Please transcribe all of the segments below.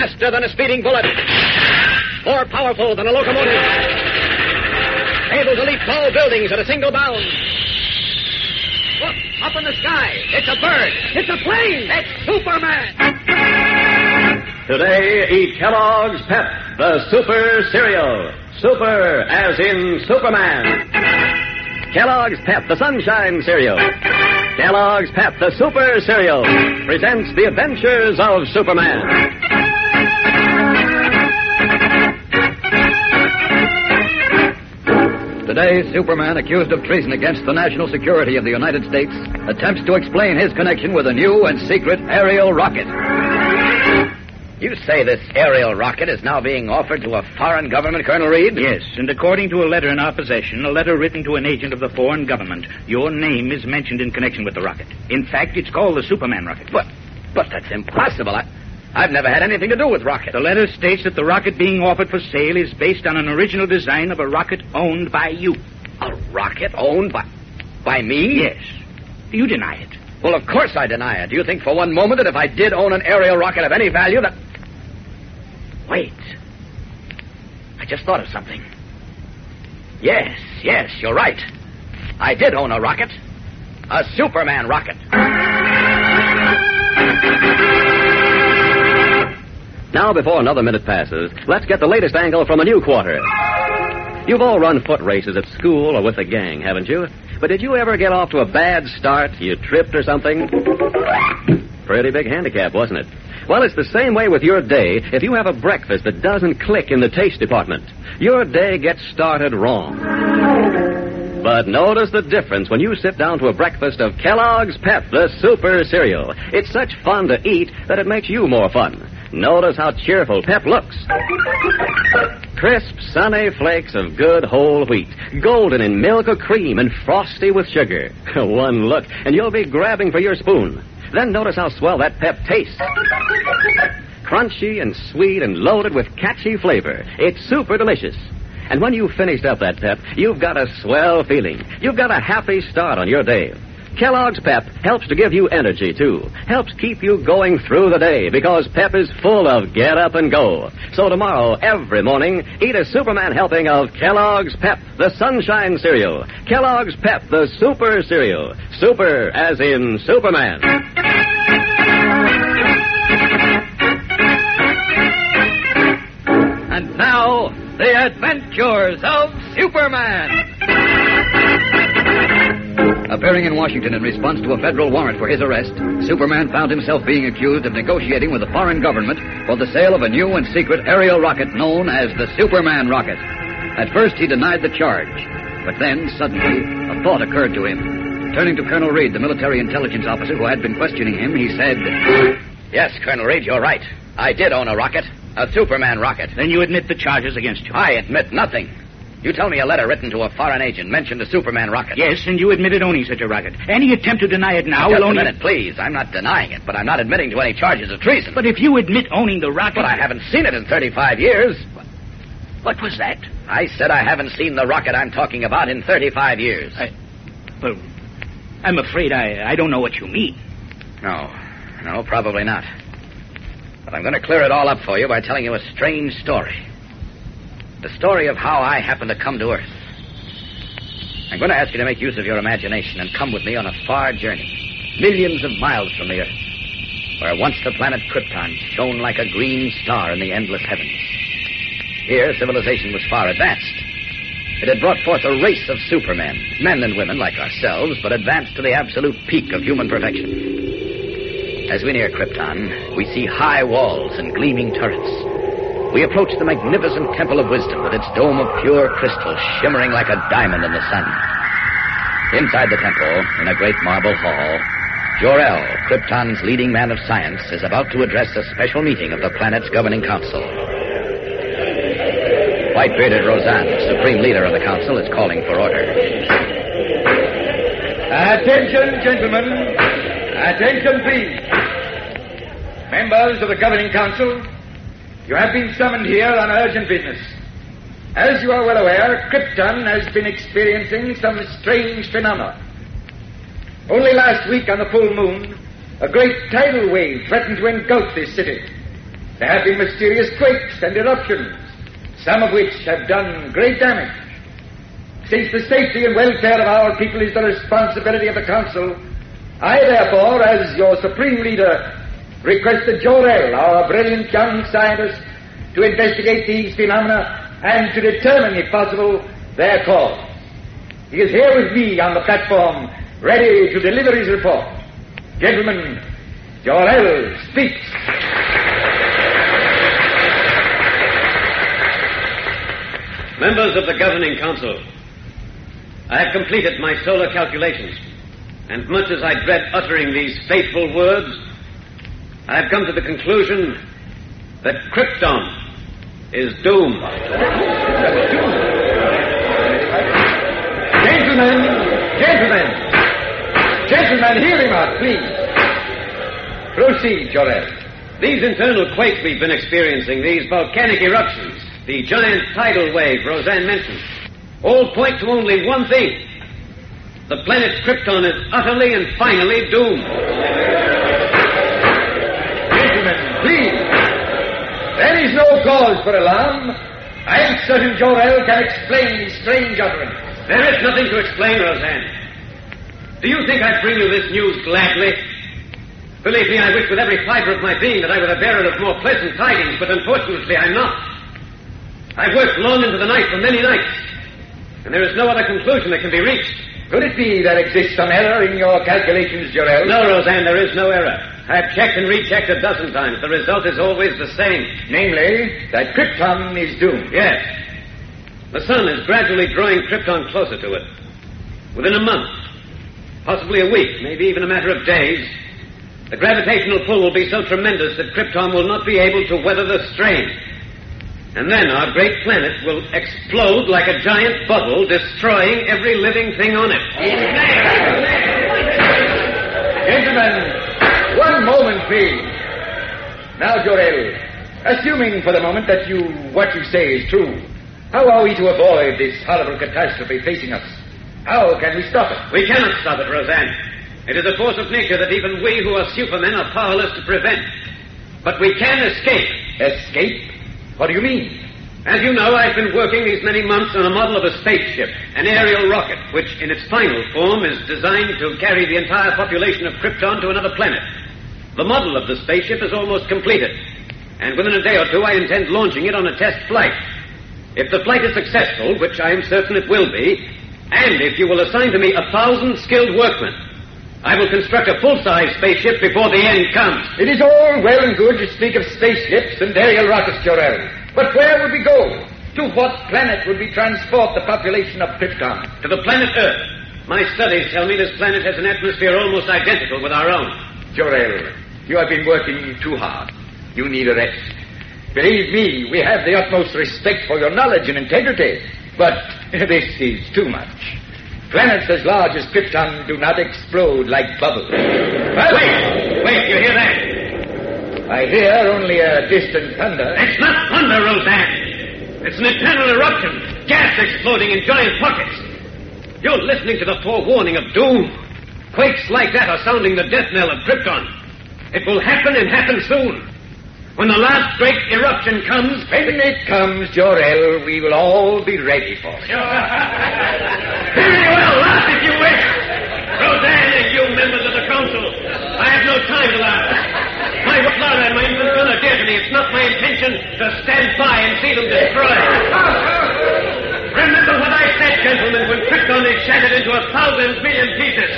Faster than a speeding bullet. More powerful than a locomotive. Able to leap tall buildings at a single bound. Look, up in the sky. It's a bird. It's a plane. It's Superman. Today, eat Kellogg's Pep, the super cereal. Super as in Superman. Kellogg's Pep, the sunshine cereal. Kellogg's Pep, the super cereal, presents the adventures of Superman. Today, Superman, accused of treason against the national security of the United States, attempts to explain his connection with a new and secret aerial rocket. You say this aerial rocket is now being offered to a foreign government, Colonel Reed? Yes, and according to a letter in our possession, a letter written to an agent of the foreign government, your name is mentioned in connection with the rocket. In fact, it's called the Superman rocket. But, but that's impossible. I, I've never had anything to do with rockets. The letter states that the rocket being offered for sale is based on an original design of a rocket owned by you. A rocket owned by, by me? Yes. You deny it? Well, of course I deny it. Do you think for one moment that if I did own an aerial rocket of any value that... Wait. I just thought of something. Yes, yes, you're right. I did own a rocket. A Superman rocket. Now, before another minute passes, let's get the latest angle from a new quarter. You've all run foot races at school or with a gang, haven't you? But did you ever get off to a bad start? You tripped or something? Pretty big handicap, wasn't it? Well, it's the same way with your day if you have a breakfast that doesn't click in the taste department. Your day gets started wrong. But notice the difference when you sit down to a breakfast of Kellogg's Pep, the super cereal. It's such fun to eat that it makes you more fun. Notice how cheerful Pep looks. Crisp, sunny flakes of good whole wheat, golden in milk or cream, and frosty with sugar. One look, and you'll be grabbing for your spoon. Then notice how swell that Pep tastes. Crunchy and sweet and loaded with catchy flavor. It's super delicious. And when you've finished up that Pep, you've got a swell feeling. You've got a happy start on your day. Kellogg's Pep helps to give you energy, too. Helps keep you going through the day because Pep is full of get up and go. So tomorrow, every morning, eat a Superman helping of Kellogg's Pep, the sunshine cereal. Kellogg's Pep, the super cereal. Super as in Superman. And now, the adventures of Superman. Appearing in Washington in response to a federal warrant for his arrest, Superman found himself being accused of negotiating with a foreign government for the sale of a new and secret aerial rocket known as the Superman rocket. At first, he denied the charge, but then, suddenly, a thought occurred to him. Turning to Colonel Reed, the military intelligence officer who had been questioning him, he said, Yes, Colonel Reed, you're right. I did own a rocket. A Superman rocket. Then you admit the charges against you. I admit nothing. You tell me a letter written to a foreign agent mentioned a Superman rocket. Yes, and you admitted owning such a rocket. Any attempt to deny it now Just will a only... minute, please. I'm not denying it, but I'm not admitting to any charges of treason. But if you admit owning the rocket... But I haven't seen it in 35 years. What was that? I said I haven't seen the rocket I'm talking about in 35 years. I... Well, I'm afraid I, I don't know what you mean. No, no, probably not. But I'm going to clear it all up for you by telling you a strange story. The story of how I happened to come to Earth. I'm going to ask you to make use of your imagination and come with me on a far journey, millions of miles from the Earth, where once the planet Krypton shone like a green star in the endless heavens. Here, civilization was far advanced. It had brought forth a race of supermen, men and women like ourselves, but advanced to the absolute peak of human perfection. As we near Krypton, we see high walls and gleaming turrets. We approach the magnificent Temple of Wisdom with its dome of pure crystal shimmering like a diamond in the sun. Inside the temple, in a great marble hall, Jor-El, Krypton's leading man of science, is about to address a special meeting of the planet's governing council. White-bearded Rozan, supreme leader of the council, is calling for order. Attention, gentlemen. Attention, please. Members of the governing council, you have been summoned here on urgent business. As you are well aware, Krypton has been experiencing some strange phenomena. Only last week on the full moon, a great tidal wave threatened to engulf this city. There have been mysterious quakes and eruptions, some of which have done great damage. Since the safety and welfare of our people is the responsibility of the Council, I therefore, as your supreme leader, request that Jor-El, our brilliant young scientist, to investigate these phenomena and to determine, if possible, their cause. He is here with me on the platform, ready to deliver his report. Gentlemen, Jor-El speaks. Members of the Governing Council, I have completed my solar calculations, and much as I dread uttering these fateful words, I have come to the conclusion that Krypton is doomed. Gentlemen, gentlemen, gentlemen, hear him out, please. Proceed, Jor-El. These internal quakes we've been experiencing, these volcanic eruptions, the giant tidal wave Rozan mentioned, all point to only one thing. The planet Krypton is utterly and finally doomed. There is no cause for alarm. I am certain Jor-El can explain these strange utterances. There is nothing to explain, Rozan. Do you think I'd bring you this news gladly? Believe me, I wish with every fiber of my being that I were the bearer of more pleasant tidings, but unfortunately I'm not. I've worked long into the night for many nights, and there is no other conclusion that can be reached. Could it be there exists some error in your calculations, Jor-El? No, Rozan, there is no error. I've checked and rechecked a dozen times. The result is always the same. Namely, that Krypton is doomed. Yes. The sun is gradually drawing Krypton closer to it. Within a month, possibly a week, maybe even a matter of days, the gravitational pull will be so tremendous that Krypton will not be able to weather the strain. And then our great planet will explode like a giant bubble, destroying every living thing on it. Gentlemen, one moment, please. Now, Jor-El, assuming for the moment that you what you say is true, how are we to avoid this horrible catastrophe facing us? How can we stop it? We cannot stop it, Rozan. It is a force of nature that even we who are supermen are powerless to prevent. But we can escape. Escape? What do you mean? As you know, I've been working these many months on a model of a spaceship, an aerial rocket, which in its final form is designed to carry the entire population of Krypton to another planet. The model of the spaceship is almost completed, and within a day or two I intend launching it on a test flight. If the flight is successful, which I am certain it will be, and if you will assign to me a thousand skilled workmen, I will construct a full-size spaceship before the end comes. It is all well and good to speak of spaceships and aerial rockets, Jor-El. But where would we go? To what planet would we transport the population of Krypton? To the planet Earth. My studies tell me this planet has an atmosphere almost identical with our own. Jor-El, you have been working too hard. You need a rest. Believe me, we have the utmost respect for your knowledge and integrity. But this is too much. Planets as large as Krypton do not explode like bubbles. Wait! Wait, you hear that? I hear only a distant thunder. It's not thunder, Rozan. It's an eternal eruption. Gas exploding in giant pockets. You're listening to the forewarning of doom. Quakes like that are sounding the death knell of Krypton. It will happen and happen soon. When the last great eruption comes, When it comes, Jor-El, we will all be ready for it. Very well, laugh if you wish. Rozan and you members of the council, I have no time to laugh. My and my dear to me. It's not my intention to stand by and see them destroyed. Remember what I said, gentlemen, when Krypton is shattered into a thousand million pieces.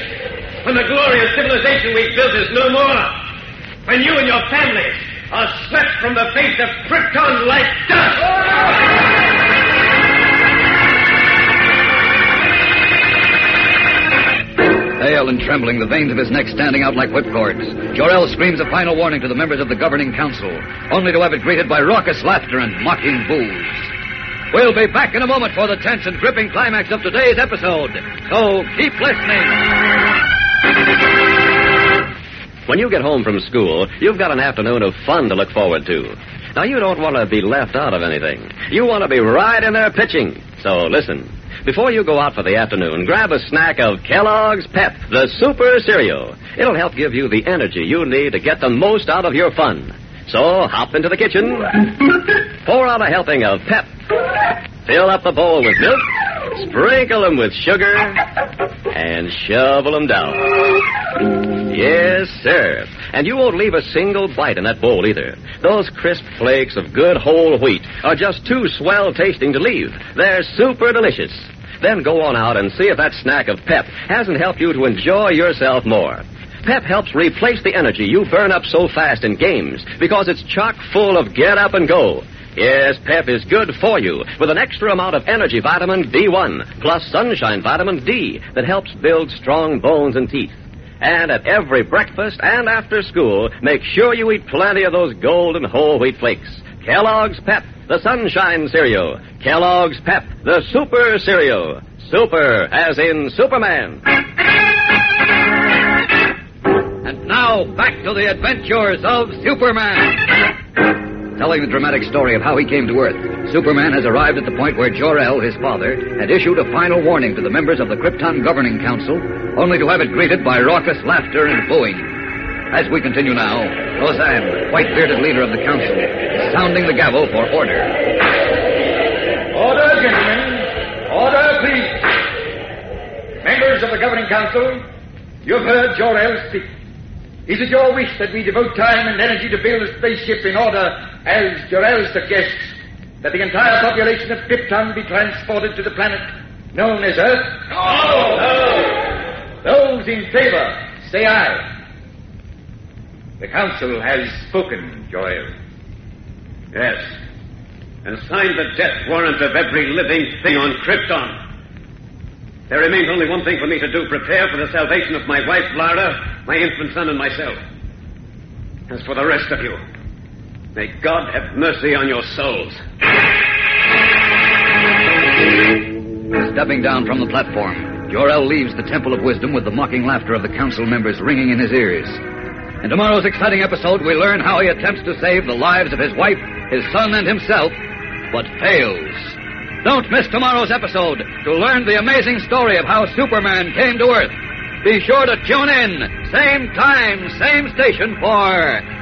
When the glorious civilization we've built is no more. When you and your families are swept from the face of Krypton like dust. Pale and trembling, the veins of his neck standing out like whipcords, Jor-El screams a final warning to the members of the governing council, only to have it greeted by raucous laughter and mocking boos. We'll be back in a moment for the tense and gripping climax of today's episode. So keep listening. When you get home from school, you've got an afternoon of fun to look forward to. Now, you don't want to be left out of anything. You want to be right in there pitching. So listen. Before you go out for the afternoon, grab a snack of Kellogg's Pep, the super cereal. It'll help give you the energy you need to get the most out of your fun. So hop into the kitchen, pour out a helping of Pep, fill up the bowl with milk, sprinkle them with sugar, and shovel them down. Yes, sir. And you won't leave a single bite in that bowl either. Those crisp flakes of good whole wheat are just too swell tasting to leave. They're super delicious. Then go on out and see if that snack of pep hasn't helped you to enjoy yourself more. Pep helps replace the energy you burn up so fast in games because it's chock full of get up and go. Yes, Pep is good for you with an extra amount of energy vitamin B1 plus sunshine vitamin D that helps build strong bones and teeth. And at every breakfast and after school, make sure you eat plenty of those golden whole wheat flakes. Kellogg's Pep, the sunshine cereal. Kellogg's Pep, the super cereal. Super, as in Superman. And now, back to the adventures of Superman. Telling the dramatic story of how he came to Earth, Superman has arrived at the point where Jor-El, his father, had issued a final warning to the members of the Krypton Governing Council, only to have it greeted by raucous laughter and booing. As we continue now, Rozan, white-bearded leader of the council, is sounding the gavel for order. Order, gentlemen. Order, please. Members of the governing council, you've heard Jor-El speak. Is it your wish that we devote time and energy to build a spaceship in order, as Jor-El suggests, that the entire population of Krypton be transported to the planet known as Earth? No! No! Those in favor, say aye. The council has spoken, Jor-El. Yes. And signed the death warrant of every living thing on Krypton. There remains only one thing for me to do prepare for the salvation of my wife, Lara, my infant son, and myself. As for the rest of you, may God have mercy on your souls. Stepping down from the platform, Jor-El leaves the Temple of Wisdom with the mocking laughter of the council members ringing in his ears. In tomorrow's exciting episode, we learn how he attempts to save the lives of his wife, his son, and himself, but fails. Don't miss tomorrow's episode to learn the amazing story of how Superman came to Earth. Be sure to tune in, same time, same station for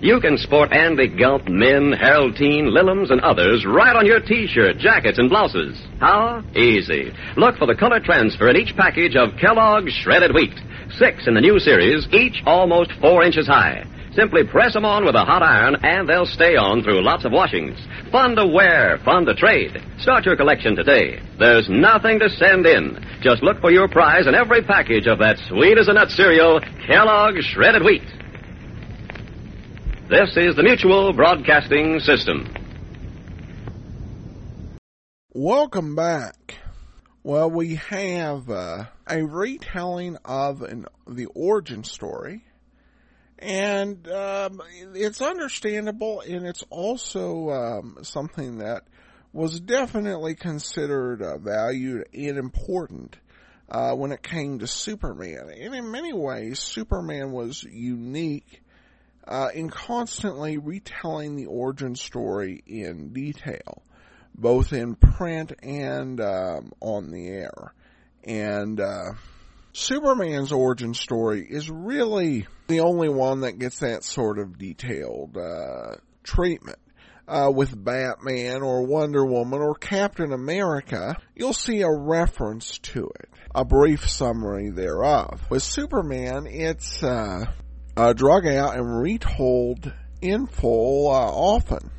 You can sport Andy Gump, Min, Harold Teen, Lillums, and others right on your T-shirt, jackets, and blouses. How? Easy. Look for the color transfer in each package of Kellogg's Shredded Wheat. Six in the new series, each almost four inches high. Simply press them on with a hot iron, and they'll stay on through lots of washings. Fun to wear, fun to trade. Start your collection today. There's nothing to send in. Just look for your prize in every package of that sweet as a nut cereal, Kellogg's Shredded Wheat. This is the Mutual Broadcasting System. Welcome back. Well, we have uh, a retelling of an, the origin story, and um, it's understandable, and it's also um, something that was definitely considered uh, valued and important uh, when it came to Superman. And in many ways, Superman was unique uh, in constantly retelling the origin story in detail, both in print and um, on the air. And uh, Superman's origin story is really the only one that gets that sort of detailed uh, treatment. uh, with Batman or Wonder Woman or Captain America, you'll see a reference to it, a brief summary thereof. With Superman, it's uh, uh, drug out and retold in full uh, often.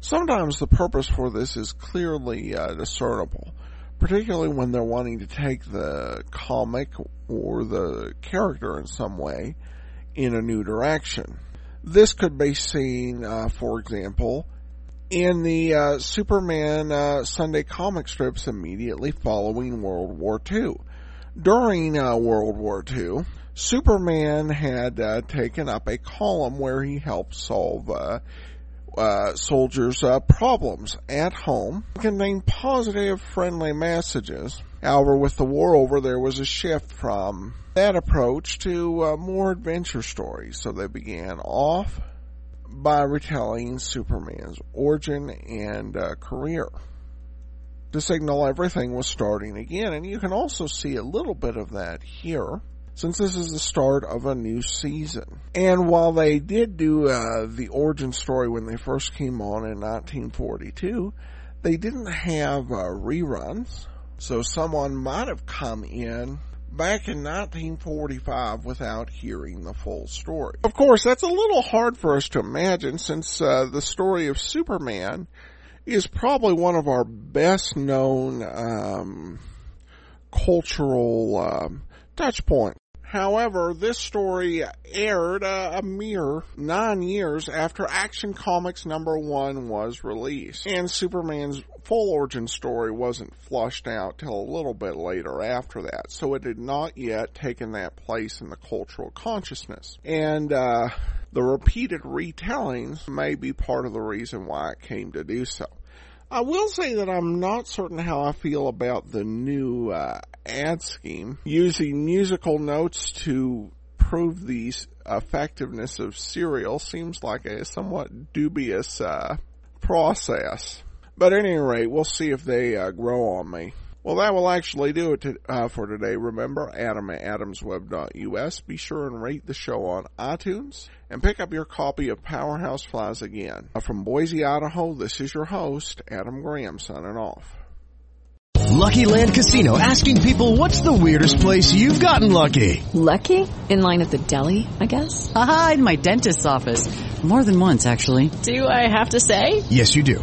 Sometimes the purpose for this is clearly uh, discernible, particularly when they're wanting to take the comic or the character in some way in a new direction. This could be seen, uh, for example, in the uh, Superman uh, Sunday comic strips immediately following World War II. During uh, World War II, Superman had uh, taken up a column where he helped solve uh, uh, soldiers' problems at home, contained positive, friendly messages. However, with the war over, there was a shift from that approach to more adventure stories, so they began off by retelling Superman's origin and uh, career to signal everything was starting again. And you can also see a little bit of that here since this is the start of a new season. And while they did do uh, the origin story when they first came on in 1942, they didn't have uh, reruns. So someone might have come in back in 1945 without hearing the full story. Of course, that's a little hard for us to imagine since uh, the story of Superman is probably one of our best known um, cultural um, touch. However, this story aired uh, a mere nine years after Action Comics number one was released, and Superman's full origin story wasn't flushed out till a little bit later after that, so it had not yet taken that place in the cultural consciousness. And uh, the repeated retellings may be part of the reason why it came to do so. I will say that I'm not certain how I feel about the new uh, ad scheme using musical notes to prove the effectiveness of cereal seems like a somewhat dubious uh, process. But at any rate, we'll see if they uh, grow on me. Well, that will actually do it to, uh, for today. Remember, Adam at adamsweb.us. Be sure and rate the show on iTunes and pick up your copy of Powerhouse Flies again. Uh, from Boise, Idaho, this is your host, Adam Graham, signing off. Lucky Land Casino asking people what's the weirdest place you've gotten lucky? Lucky? In line at the deli, I guess? Aha, in my dentist's office. More than once, actually. Do I have to say? Yes, you do.